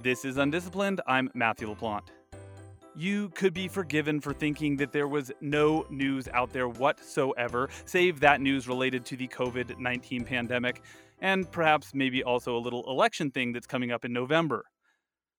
This is Undisciplined. I'm Matthew LaPlante. You could be forgiven for thinking that there was no news out there whatsoever, save that news related to the COVID 19 pandemic, and perhaps maybe also a little election thing that's coming up in November.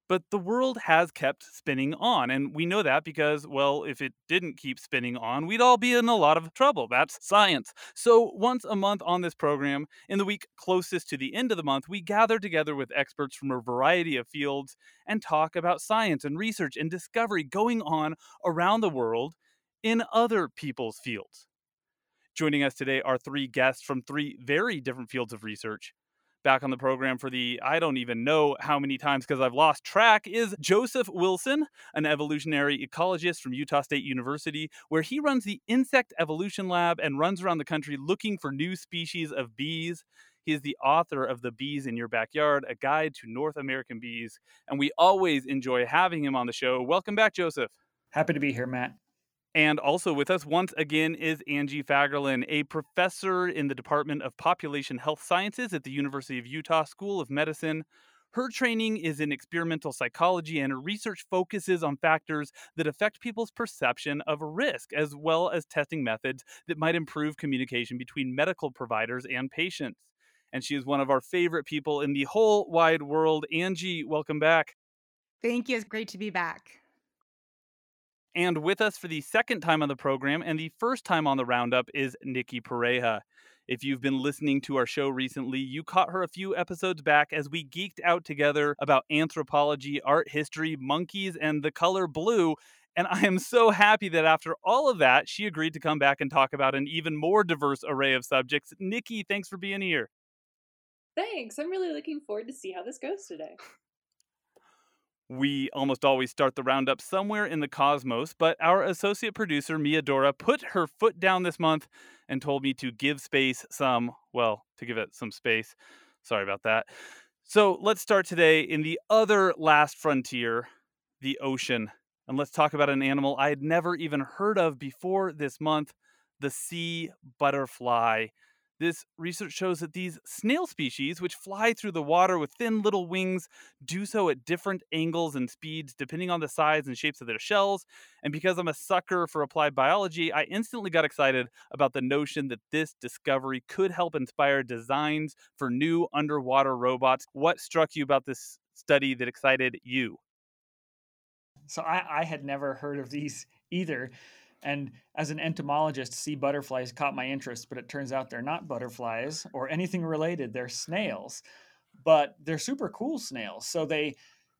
But the world has kept spinning on, and we know that because, well, if it didn't keep spinning on, we'd all be in a lot of trouble. That's science. So, once a month on this program, in the week closest to the end of the month, we gather together with experts from a variety of fields and talk about science and research and discovery going on around the world in other people's fields. Joining us today are three guests from three very different fields of research back on the program for the I don't even know how many times because I've lost track is Joseph Wilson, an evolutionary ecologist from Utah State University, where he runs the Insect Evolution Lab and runs around the country looking for new species of bees. He is the author of The Bees in Your Backyard, a guide to North American bees, and we always enjoy having him on the show. Welcome back, Joseph. Happy to be here, Matt. And also with us once again is Angie Fagerlin, a professor in the Department of Population Health Sciences at the University of Utah School of Medicine. Her training is in experimental psychology, and her research focuses on factors that affect people's perception of risk, as well as testing methods that might improve communication between medical providers and patients. And she is one of our favorite people in the whole wide world. Angie, welcome back. Thank you. It's great to be back. And with us for the second time on the program and the first time on the roundup is Nikki Pareja. If you've been listening to our show recently, you caught her a few episodes back as we geeked out together about anthropology, art history, monkeys, and the color blue. And I am so happy that after all of that, she agreed to come back and talk about an even more diverse array of subjects. Nikki, thanks for being here. Thanks. I'm really looking forward to see how this goes today we almost always start the roundup somewhere in the cosmos, but our associate producer, Mia Dora, put her foot down this month and told me to give space some, well, to give it some space. Sorry about that. So let's start today in the other last frontier, the ocean. And let's talk about an animal I had never even heard of before this month the sea butterfly. This research shows that these snail species, which fly through the water with thin little wings, do so at different angles and speeds depending on the size and shapes of their shells. And because I'm a sucker for applied biology, I instantly got excited about the notion that this discovery could help inspire designs for new underwater robots. What struck you about this study that excited you? So I, I had never heard of these either. And as an entomologist, sea butterflies caught my interest, but it turns out they're not butterflies or anything related. They're snails, but they're super cool snails. So they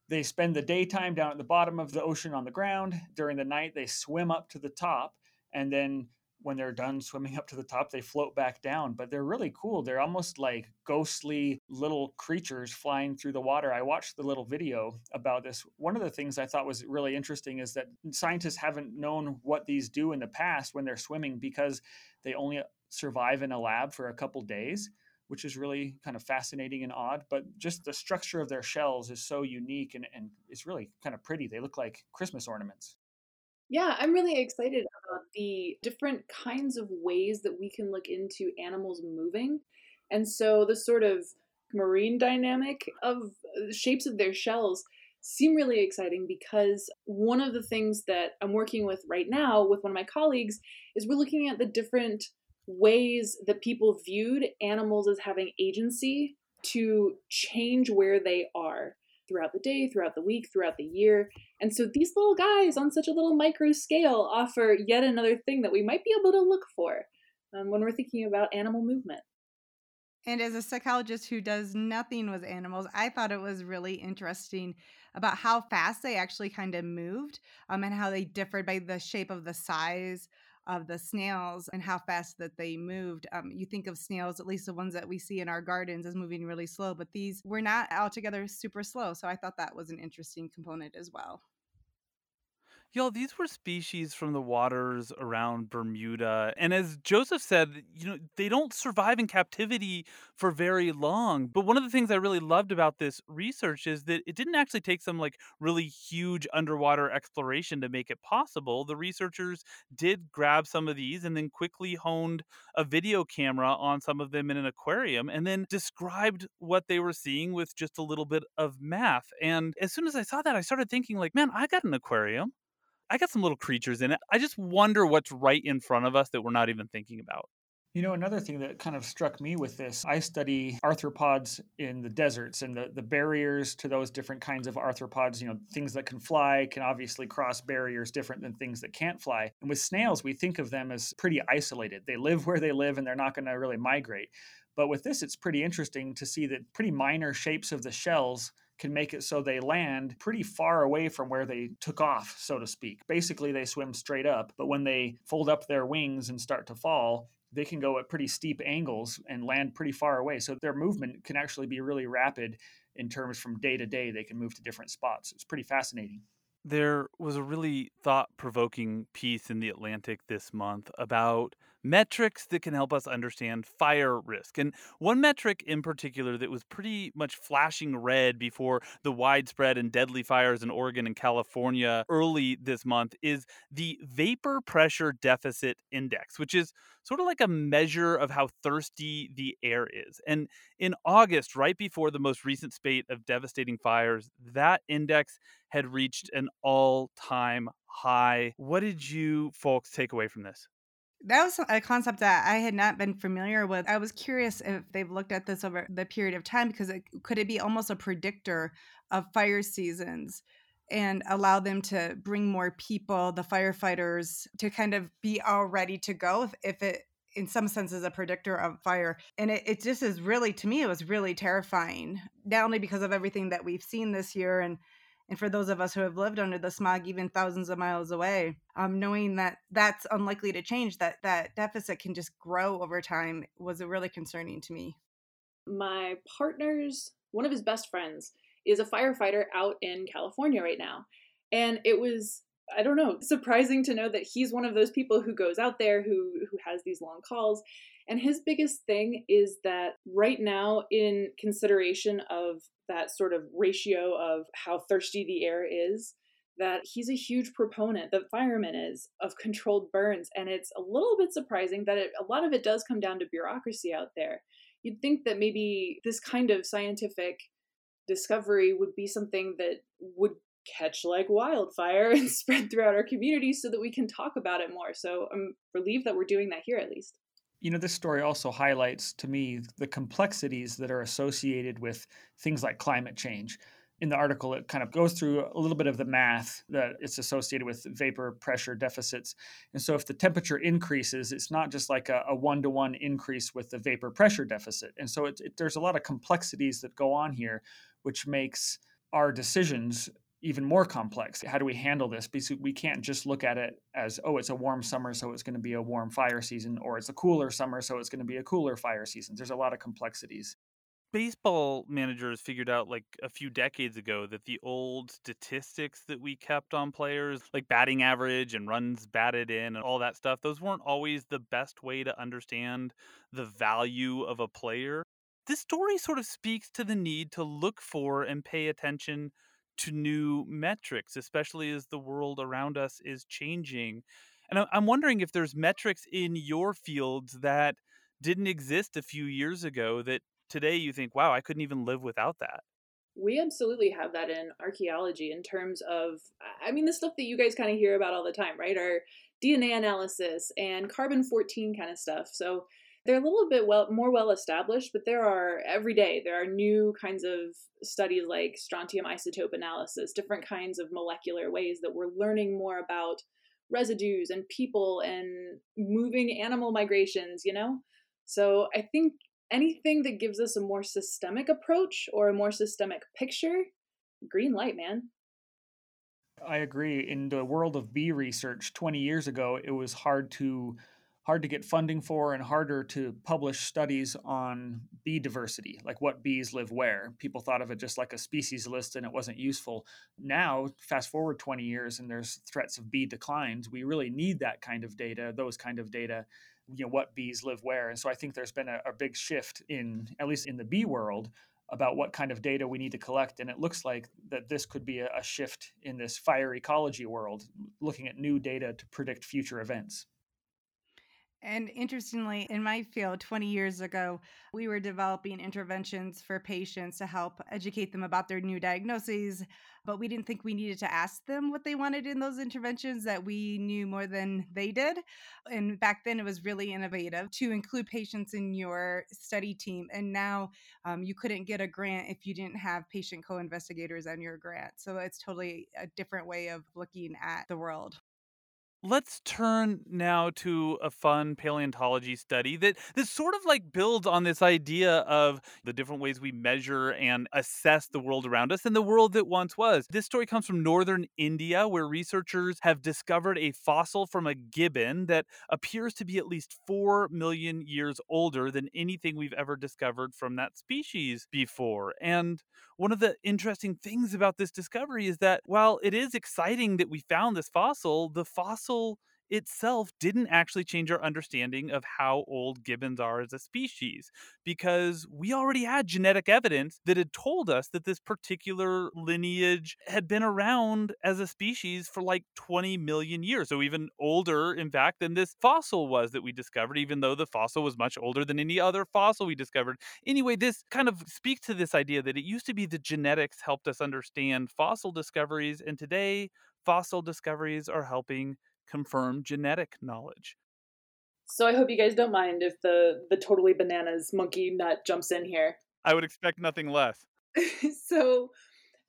they spend the daytime down at the bottom of the ocean on the ground. During the night, they swim up to the top, and then when they're done swimming up to the top, they float back down. But they're really cool. They're almost like ghostly little creatures flying through the water. I watched the little video about this. One of the things I thought was really interesting is that scientists haven't known what these do in the past when they're swimming because they only survive in a lab for a couple days. Which is really kind of fascinating and odd, but just the structure of their shells is so unique and, and it's really kind of pretty. They look like Christmas ornaments. Yeah, I'm really excited about the different kinds of ways that we can look into animals moving. And so the sort of marine dynamic of uh, shapes of their shells seem really exciting because one of the things that I'm working with right now with one of my colleagues is we're looking at the different ways that people viewed animals as having agency to change where they are throughout the day, throughout the week, throughout the year. And so these little guys on such a little micro scale offer yet another thing that we might be able to look for um, when we're thinking about animal movement. And as a psychologist who does nothing with animals, I thought it was really interesting about how fast they actually kind of moved um, and how they differed by the shape of the size of the snails and how fast that they moved. Um, you think of snails, at least the ones that we see in our gardens, as moving really slow, but these were not altogether super slow. So I thought that was an interesting component as well. Y'all, these were species from the waters around Bermuda. And as Joseph said, you know, they don't survive in captivity for very long. But one of the things I really loved about this research is that it didn't actually take some like really huge underwater exploration to make it possible. The researchers did grab some of these and then quickly honed a video camera on some of them in an aquarium and then described what they were seeing with just a little bit of math. And as soon as I saw that, I started thinking like, man, I got an aquarium. I got some little creatures in it. I just wonder what's right in front of us that we're not even thinking about. You know, another thing that kind of struck me with this, I study arthropods in the deserts and the, the barriers to those different kinds of arthropods. You know, things that can fly can obviously cross barriers different than things that can't fly. And with snails, we think of them as pretty isolated. They live where they live and they're not going to really migrate. But with this, it's pretty interesting to see that pretty minor shapes of the shells can make it so they land pretty far away from where they took off, so to speak. Basically, they swim straight up, but when they fold up their wings and start to fall, they can go at pretty steep angles and land pretty far away. So their movement can actually be really rapid in terms from day to day. They can move to different spots. It's pretty fascinating. There was a really thought provoking piece in The Atlantic this month about metrics that can help us understand fire risk. And one metric in particular that was pretty much flashing red before the widespread and deadly fires in Oregon and California early this month is the vapor pressure deficit index, which is sort of like a measure of how thirsty the air is. And in August, right before the most recent spate of devastating fires, that index had reached an all time high. What did you folks take away from this? That was a concept that I had not been familiar with. I was curious if they've looked at this over the period of time because it, could it be almost a predictor of fire seasons and allow them to bring more people, the firefighters, to kind of be all ready to go if, if it in some sense is a predictor of fire. And it, it just is really, to me, it was really terrifying, not only because of everything that we've seen this year and and for those of us who have lived under the smog even thousands of miles away um, knowing that that's unlikely to change that that deficit can just grow over time was really concerning to me. My partner's one of his best friends is a firefighter out in california right now. And it was I don't know, surprising to know that he's one of those people who goes out there who who has these long calls. And his biggest thing is that right now in consideration of that sort of ratio of how thirsty the air is that he's a huge proponent the fireman is of controlled burns and it's a little bit surprising that it, a lot of it does come down to bureaucracy out there you'd think that maybe this kind of scientific discovery would be something that would catch like wildfire and spread throughout our community so that we can talk about it more so i'm relieved that we're doing that here at least you know, this story also highlights to me the complexities that are associated with things like climate change. In the article, it kind of goes through a little bit of the math that it's associated with vapor pressure deficits. And so, if the temperature increases, it's not just like a one to one increase with the vapor pressure deficit. And so, it, it, there's a lot of complexities that go on here, which makes our decisions even more complex. How do we handle this? Because we can't just look at it as, oh, it's a warm summer, so it's going to be a warm fire season, or it's a cooler summer, so it's going to be a cooler fire season. There's a lot of complexities. Baseball managers figured out like a few decades ago that the old statistics that we kept on players, like batting average and runs batted in and all that stuff, those weren't always the best way to understand the value of a player. This story sort of speaks to the need to look for and pay attention to new metrics, especially as the world around us is changing. And I'm wondering if there's metrics in your fields that didn't exist a few years ago that today you think, wow, I couldn't even live without that. We absolutely have that in archaeology in terms of, I mean, the stuff that you guys kind of hear about all the time, right? Our DNA analysis and carbon 14 kind of stuff. So they're a little bit well more well established, but there are every day there are new kinds of studies like strontium isotope analysis, different kinds of molecular ways that we're learning more about residues and people and moving animal migrations, you know? So I think anything that gives us a more systemic approach or a more systemic picture, green light, man. I agree. In the world of bee research 20 years ago, it was hard to hard to get funding for and harder to publish studies on bee diversity, like what bees live where. People thought of it just like a species list and it wasn't useful. Now, fast forward 20 years and there's threats of bee declines. We really need that kind of data, those kind of data you know what bees live where and so i think there's been a, a, big shift in at least in the bee world about what kind of data we need to collect and it looks like that this could be a, a shift in this fire ecology world looking at new data to predict future events and interestingly, in my field, 20 years ago, we were developing interventions for patients to help educate them about their new diagnoses. But we didn't think we needed to ask them what they wanted in those interventions, that we knew more than they did. And back then, it was really innovative to include patients in your study team. And now um, you couldn't get a grant if you didn't have patient co investigators on your grant. So it's totally a different way of looking at the world. Let's turn now to a fun paleontology study that this sort of like builds on this idea of the different ways we measure and assess the world around us and the world that once was. This story comes from northern India where researchers have discovered a fossil from a gibbon that appears to be at least 4 million years older than anything we've ever discovered from that species before. And one of the interesting things about this discovery is that while it is exciting that we found this fossil, the fossil itself didn't actually change our understanding of how old gibbons are as a species because we already had genetic evidence that had told us that this particular lineage had been around as a species for like 20 million years. So, even older, in fact, than this fossil was that we discovered, even though the fossil was much older than any other fossil we discovered. Anyway, this kind of speaks to this idea that it used to be the genetics helped us understand fossil discoveries, and today, fossil discoveries are helping confirm genetic knowledge. So I hope you guys don't mind if the the totally bananas monkey nut jumps in here. I would expect nothing less. so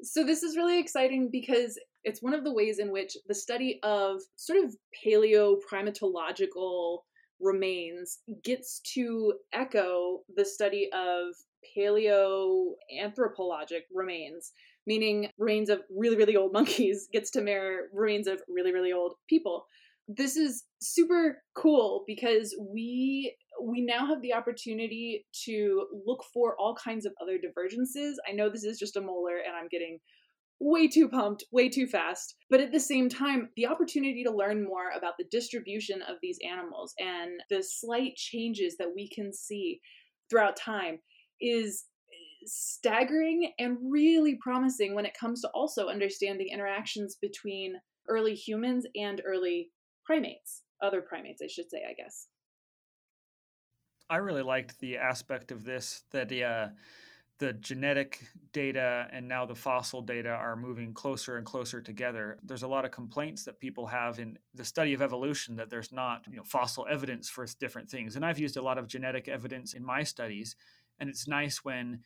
so this is really exciting because it's one of the ways in which the study of sort of paleo primatological remains gets to echo the study of paleo anthropologic remains meaning remains of really, really old monkeys gets to mirror remains of really, really old people. This is super cool because we we now have the opportunity to look for all kinds of other divergences. I know this is just a molar and I'm getting way too pumped, way too fast. But at the same time, the opportunity to learn more about the distribution of these animals and the slight changes that we can see throughout time is staggering and really promising when it comes to also understanding interactions between early humans and early primates, other primates, I should say, I guess. I really liked the aspect of this that the uh, the genetic data and now the fossil data are moving closer and closer together. There's a lot of complaints that people have in the study of evolution that there's not you know, fossil evidence for different things. And I've used a lot of genetic evidence in my studies. And it's nice when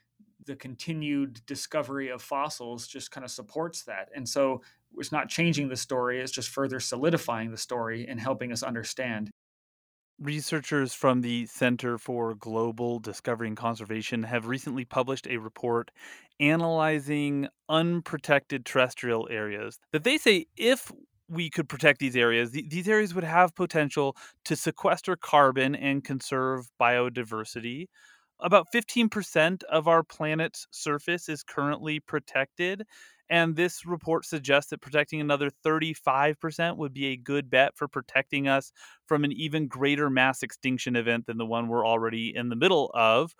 the continued discovery of fossils just kind of supports that. And so it's not changing the story, it's just further solidifying the story and helping us understand. Researchers from the Center for Global Discovery and Conservation have recently published a report analyzing unprotected terrestrial areas that they say if we could protect these areas, th- these areas would have potential to sequester carbon and conserve biodiversity about 15% of our planet's surface is currently protected. And this report suggests that protecting another 35% would be a good bet for protecting us from an even greater mass extinction event than the one we're already in the middle of.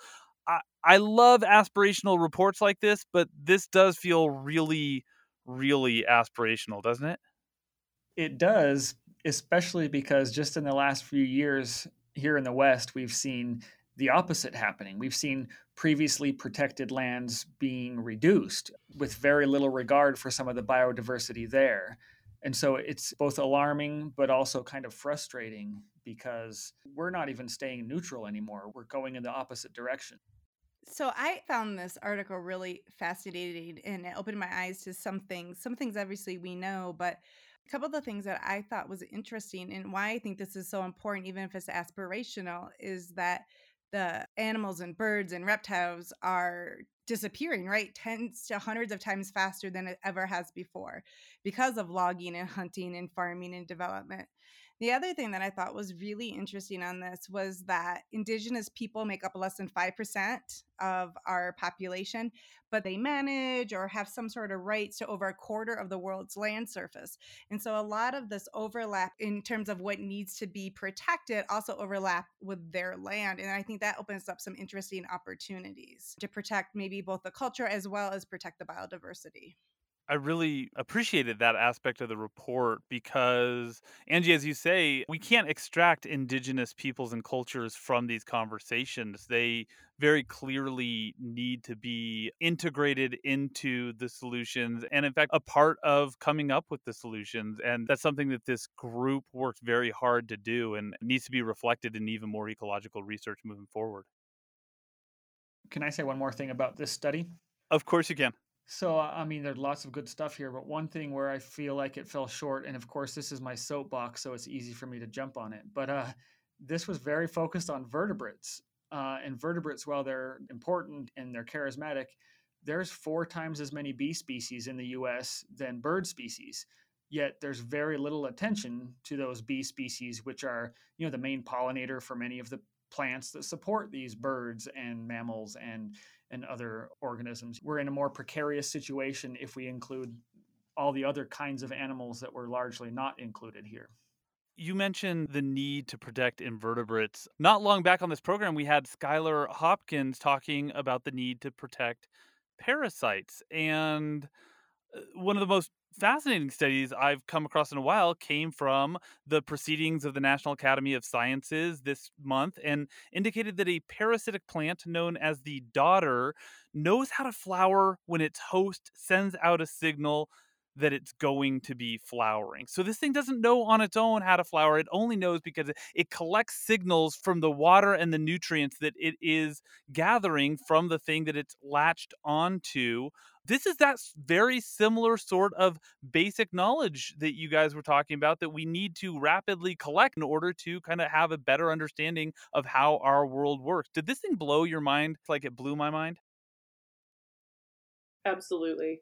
I, I love aspirational reports like this, but this does feel really, really aspirational, doesn't it? It does, especially because just in the last few years here in the West, we've seen the opposite happening. We've seen previously protected lands being reduced with very little regard for some of the biodiversity there. And so it's both alarming, but also kind of frustrating because we're not even staying neutral anymore. We're going in the opposite direction. So I found this article really fascinating and it opened my eyes to some things. Some things obviously we know, but a couple of the things that I thought was interesting and why I think this is so important, even if it's aspirational, is that the animals and birds and reptiles are disappearing, right? Tens to hundreds of times faster than it ever has before because of logging and hunting and farming and development. The other thing that I thought was really interesting on this was that Indigenous people make up less than 5% of our population, but they manage or have some sort of rights to over a quarter of the world's land surface. And so a lot of this overlap in terms of what needs to be protected also overlap with their land. And I think that opens up some interesting opportunities to protect maybe both the culture as well as protect the biodiversity. I really appreciated that aspect of the report because, Angie, as you say, we can't extract indigenous peoples and cultures from these conversations. They very clearly need to be integrated into the solutions and, in fact, a part of coming up with the solutions. And that's something that this group worked very hard to do and needs to be reflected in even more ecological research moving forward. Can I say one more thing about this study? Of course, you can. So, I mean, there's lots of good stuff here, but one thing where I feel like it fell short, and of course, this is my soapbox, so it's easy for me to jump on it, but uh, this was very focused on vertebrates. Uh, and vertebrates, while they're important and they're charismatic, there's four times as many bee species in the US than bird species. Yet there's very little attention to those bee species, which are, you know, the main pollinator for many of the plants that support these birds and mammals and and other organisms. We're in a more precarious situation if we include all the other kinds of animals that were largely not included here. You mentioned the need to protect invertebrates. Not long back on this program, we had Skylar Hopkins talking about the need to protect parasites. And uh, one of the most fascinating studies I've come across in a while came from the proceedings of the National Academy of Sciences this month and indicated that a parasitic plant known as the dodder knows how to flower when its host sends out a signal that it's going to be flowering. So this thing doesn't know on its own how to flower. It only knows because it collects signals from the water and the nutrients that it is gathering from the thing that it's latched onto this is that very similar sort of basic knowledge that you guys were talking about that we need to rapidly collect in order to kind of have a better understanding of how our world works. Did this thing blow your mind like it blew my mind? Absolutely.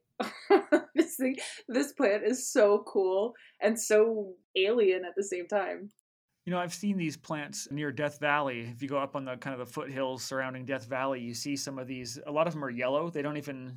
this thing this plant is so cool and so alien at the same time. You know, I've seen these plants near Death Valley. If you go up on the kind of the foothills surrounding Death Valley, you see some of these. A lot of them are yellow. They don't even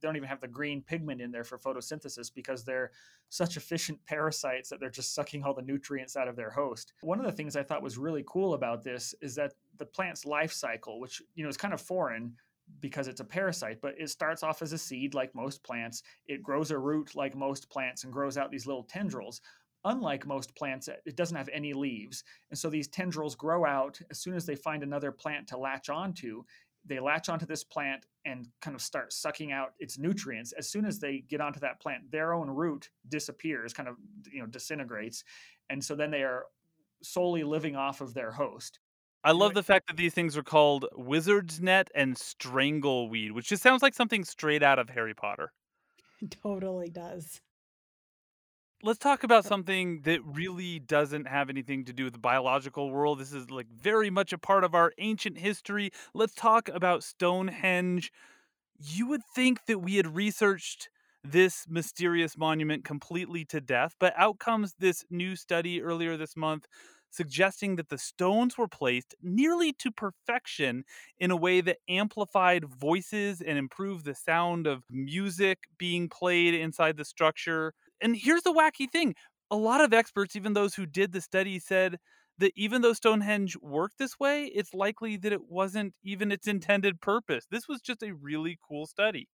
they don't even have the green pigment in there for photosynthesis because they're such efficient parasites that they're just sucking all the nutrients out of their host. One of the things I thought was really cool about this is that the plant's life cycle, which you know is kind of foreign because it's a parasite, but it starts off as a seed like most plants. It grows a root like most plants and grows out these little tendrils. Unlike most plants, it doesn't have any leaves. And so these tendrils grow out. As soon as they find another plant to latch onto they latch onto this plant and kind of start sucking out its nutrients. As soon as they get onto that plant their own root disappears kind of you know disintegrates. And so then they are solely living off of their host I love the fact that these things are called wizard's net and strangleweed, which just sounds like something straight out of Harry Potter. totally does let's talk about something that really doesn't have anything to do with the biological world. This is like very much a part of our ancient history. Let's talk about Stonehenge. You would think that we had researched this mysterious monument completely to death, but out comes this new study earlier this month suggesting that the stones were placed nearly to perfection in a way that amplified voices and improved the sound of music being played inside the structure and here's the wacky thing a lot of experts, even those who did the study, said that even though Stonehenge worked this way, it's likely that it wasn't even its intended purpose. This was just a really cool study.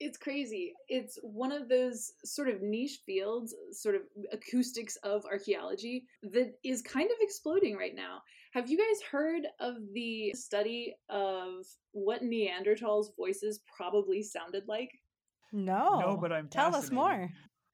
It's crazy. It's one of those sort of niche fields, sort of acoustics of archaeology, that is kind of exploding right now. Have you guys heard of the study of what Neanderthals' voices probably sounded like? No. No, but I'm Tell us more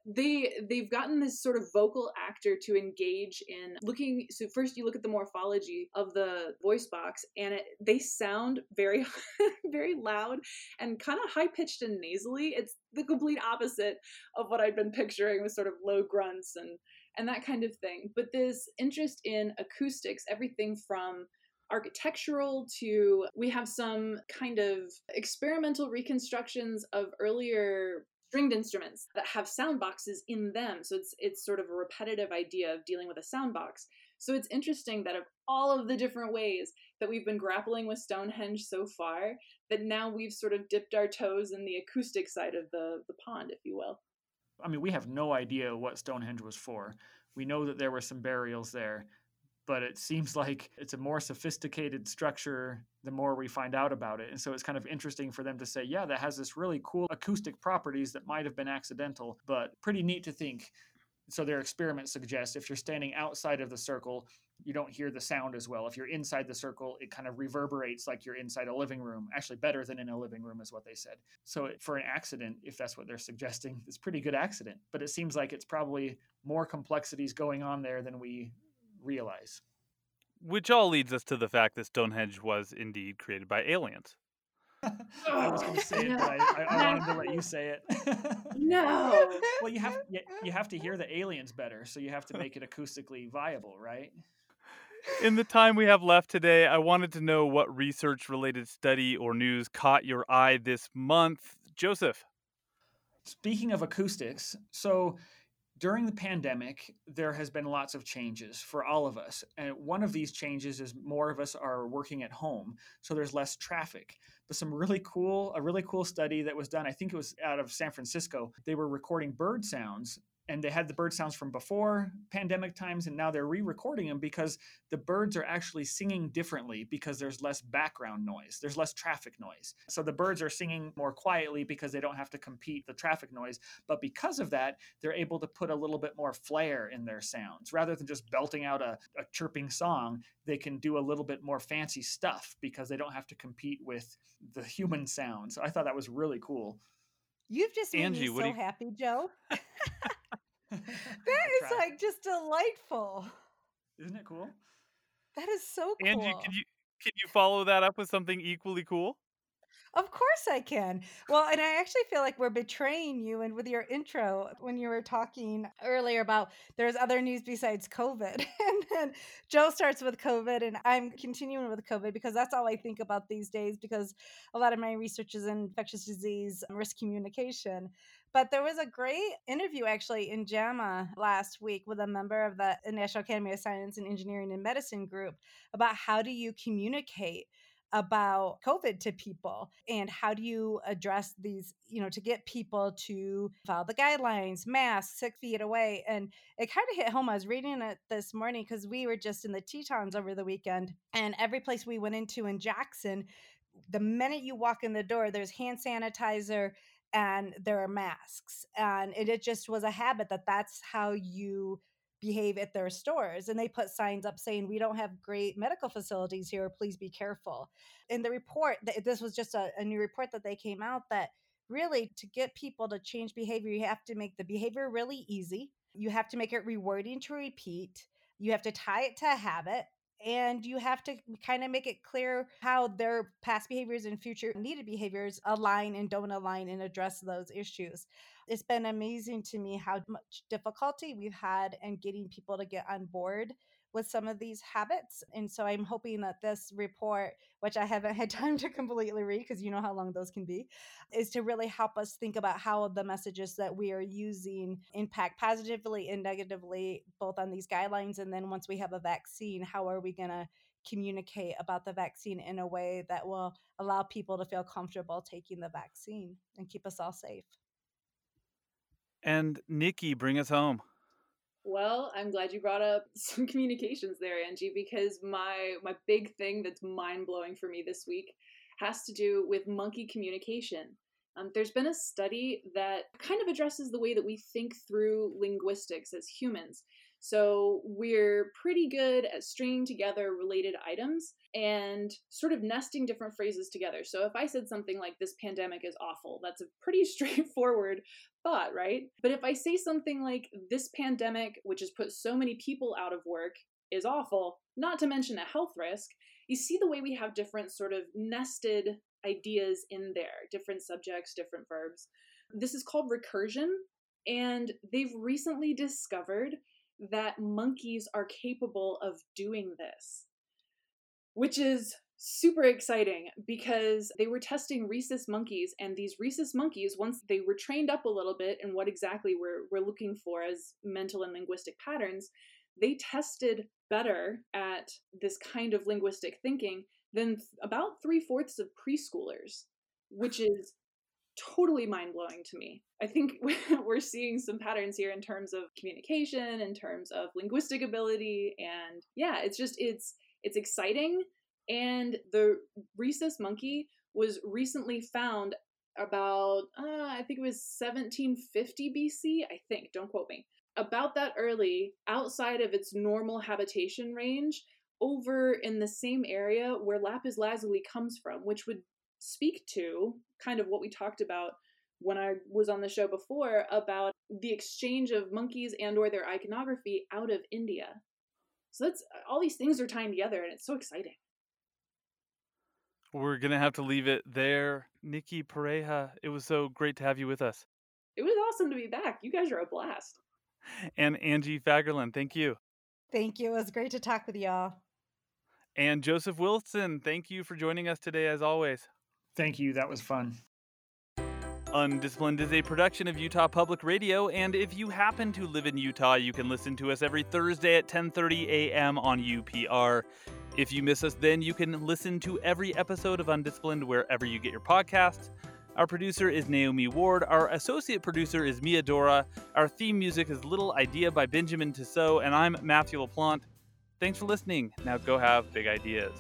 they they've gotten this sort of vocal actor to engage in looking so first you look at the morphology of the voice box and it, they sound very very loud and kind of high pitched and nasally. It's the complete opposite of what i'd been picturing with sort of low grunts and and that kind of thing. But this interest in acoustics everything from architectural to we have some kind of experimental reconstructions of earlier stringed instruments that have sound boxes in them. So it's it's sort of a repetitive idea of dealing with a sound box. So it's interesting that of all of the different ways that we've been grappling with Stonehenge so far, that now we've sort of dipped our toes in the acoustic side of the, the pond, if you will. I mean, we have no idea what Stonehenge was for. We know that there were some burials there, but it seems like it's a more sophisticated structure the more we find out about it. And so it's kind of interesting for them to say, yeah, that has this really cool acoustic properties that might have been accidental, but pretty neat to think. So their experiment suggests if you're standing outside of the circle you don't hear the sound as well. If you're inside the circle it kind of reverberates like you're inside a living room actually better than in a living room is what they said. So for an accident if that's what they're suggesting it's pretty good accident. But it seems like it's probably more complexities going on there than we realize which all leads us to the fact that stonehenge was indeed created by aliens I was going to say it, but I, I, I, wanted to let you say it. no. Well, you have you, you have to hear the aliens better, so you have to make it acoustically viable, right? In the time we have left today, I wanted to know what research related study or news caught your eye this month. Joseph. Speaking of acoustics, so during the pandemic, there has been lots of changes for all of us. And one of these changes is more of us are working at home, so there's less traffic. But some really cool, a really cool study that was done, I think it was out of San Francisco. They were recording bird sounds and they had the bird sounds from before pandemic times and now they're re-recording them because the birds are actually singing differently because there's less background noise there's less traffic noise. So the birds are singing more quietly because they don't have to compete the traffic noise but because of that they're able to put a little bit more flair in their sounds. Rather than just belting out a, a chirping song they can do a little bit more fancy stuff because they don't have to compete with the human sounds. I thought that was really cool. You've just made Angie, me so you- happy, Joe. that is Try. like just delightful. isn't it cool That is so cool. Angie, can you can you follow that up with something equally cool? Of course I can. Well, and I actually feel like we're betraying you and with your intro when you were talking earlier about there's other news besides COVID. and then Joe starts with COVID and I'm continuing with COVID because that's all I think about these days because a lot of my research is in infectious disease and risk communication. But there was a great interview actually in JAMA last week with a member of the National Academy of Science and Engineering and Medicine group about how do you communicate about COVID to people and how do you address these, you know, to get people to follow the guidelines, masks, six feet away. And it kind of hit home. I was reading it this morning because we were just in the Tetons over the weekend, and every place we went into in Jackson, the minute you walk in the door, there's hand sanitizer and there are masks. And it, it just was a habit that that's how you behave at their stores and they put signs up saying we don't have great medical facilities here please be careful. In the report this was just a, a new report that they came out that really to get people to change behavior you have to make the behavior really easy. You have to make it rewarding to repeat. You have to tie it to a habit and you have to kind of make it clear how their past behaviors and future needed behaviors align and don't align and address those issues. It's been amazing to me how much difficulty we've had in getting people to get on board with some of these habits. And so I'm hoping that this report, which I haven't had time to completely read because you know how long those can be, is to really help us think about how the messages that we are using impact positively and negatively, both on these guidelines. And then once we have a vaccine, how are we going to communicate about the vaccine in a way that will allow people to feel comfortable taking the vaccine and keep us all safe? And Nikki, bring us home. Well, I'm glad you brought up some communications there, Angie, because my my big thing that's mind blowing for me this week has to do with monkey communication. Um, there's been a study that kind of addresses the way that we think through linguistics as humans. So we're pretty good at stringing together related items and sort of nesting different phrases together. So if I said something like, this pandemic is awful, that's a pretty straightforward thought, right? But if I say something like, this pandemic, which has put so many people out of work, is awful, not to mention a health risk, you see the way we have different sort of nested ideas in there, different subjects, different verbs. This is called recursion, and they've recently discovered that monkeys are capable of doing this, which is super exciting because they were testing rhesus monkeys and these rhesus monkeys once they were trained up a little bit in what exactly we're, we're looking for as mental and linguistic patterns they tested better at this kind of linguistic thinking than about three-fourths of preschoolers which is totally mind-blowing to me i think we're seeing some patterns here in terms of communication in terms of linguistic ability and yeah it's just it's it's exciting and the rhesus monkey was recently found about, uh, I think it was 1750 BC, I think, don't quote me. About that early, outside of its normal habitation range, over in the same area where lapis lazuli comes from, which would speak to kind of what we talked about when I was on the show before about the exchange of monkeys and or their iconography out of India. So that's all these things are tying together and it's so exciting. We're going to have to leave it there. Nikki Pareja, it was so great to have you with us. It was awesome to be back. You guys are a blast. And Angie Fagerlin, thank you. Thank you. It was great to talk with y'all. And Joseph Wilson, thank you for joining us today, as always. Thank you. That was fun. Undisciplined is a production of Utah Public Radio, and if you happen to live in Utah, you can listen to us every Thursday at 10:30 a.m. on UPR. If you miss us, then you can listen to every episode of Undisciplined wherever you get your podcasts. Our producer is Naomi Ward. Our associate producer is Mia Dora. Our theme music is Little Idea by Benjamin Tissot, and I'm Matthew LaPlante. Thanks for listening. Now go have big ideas.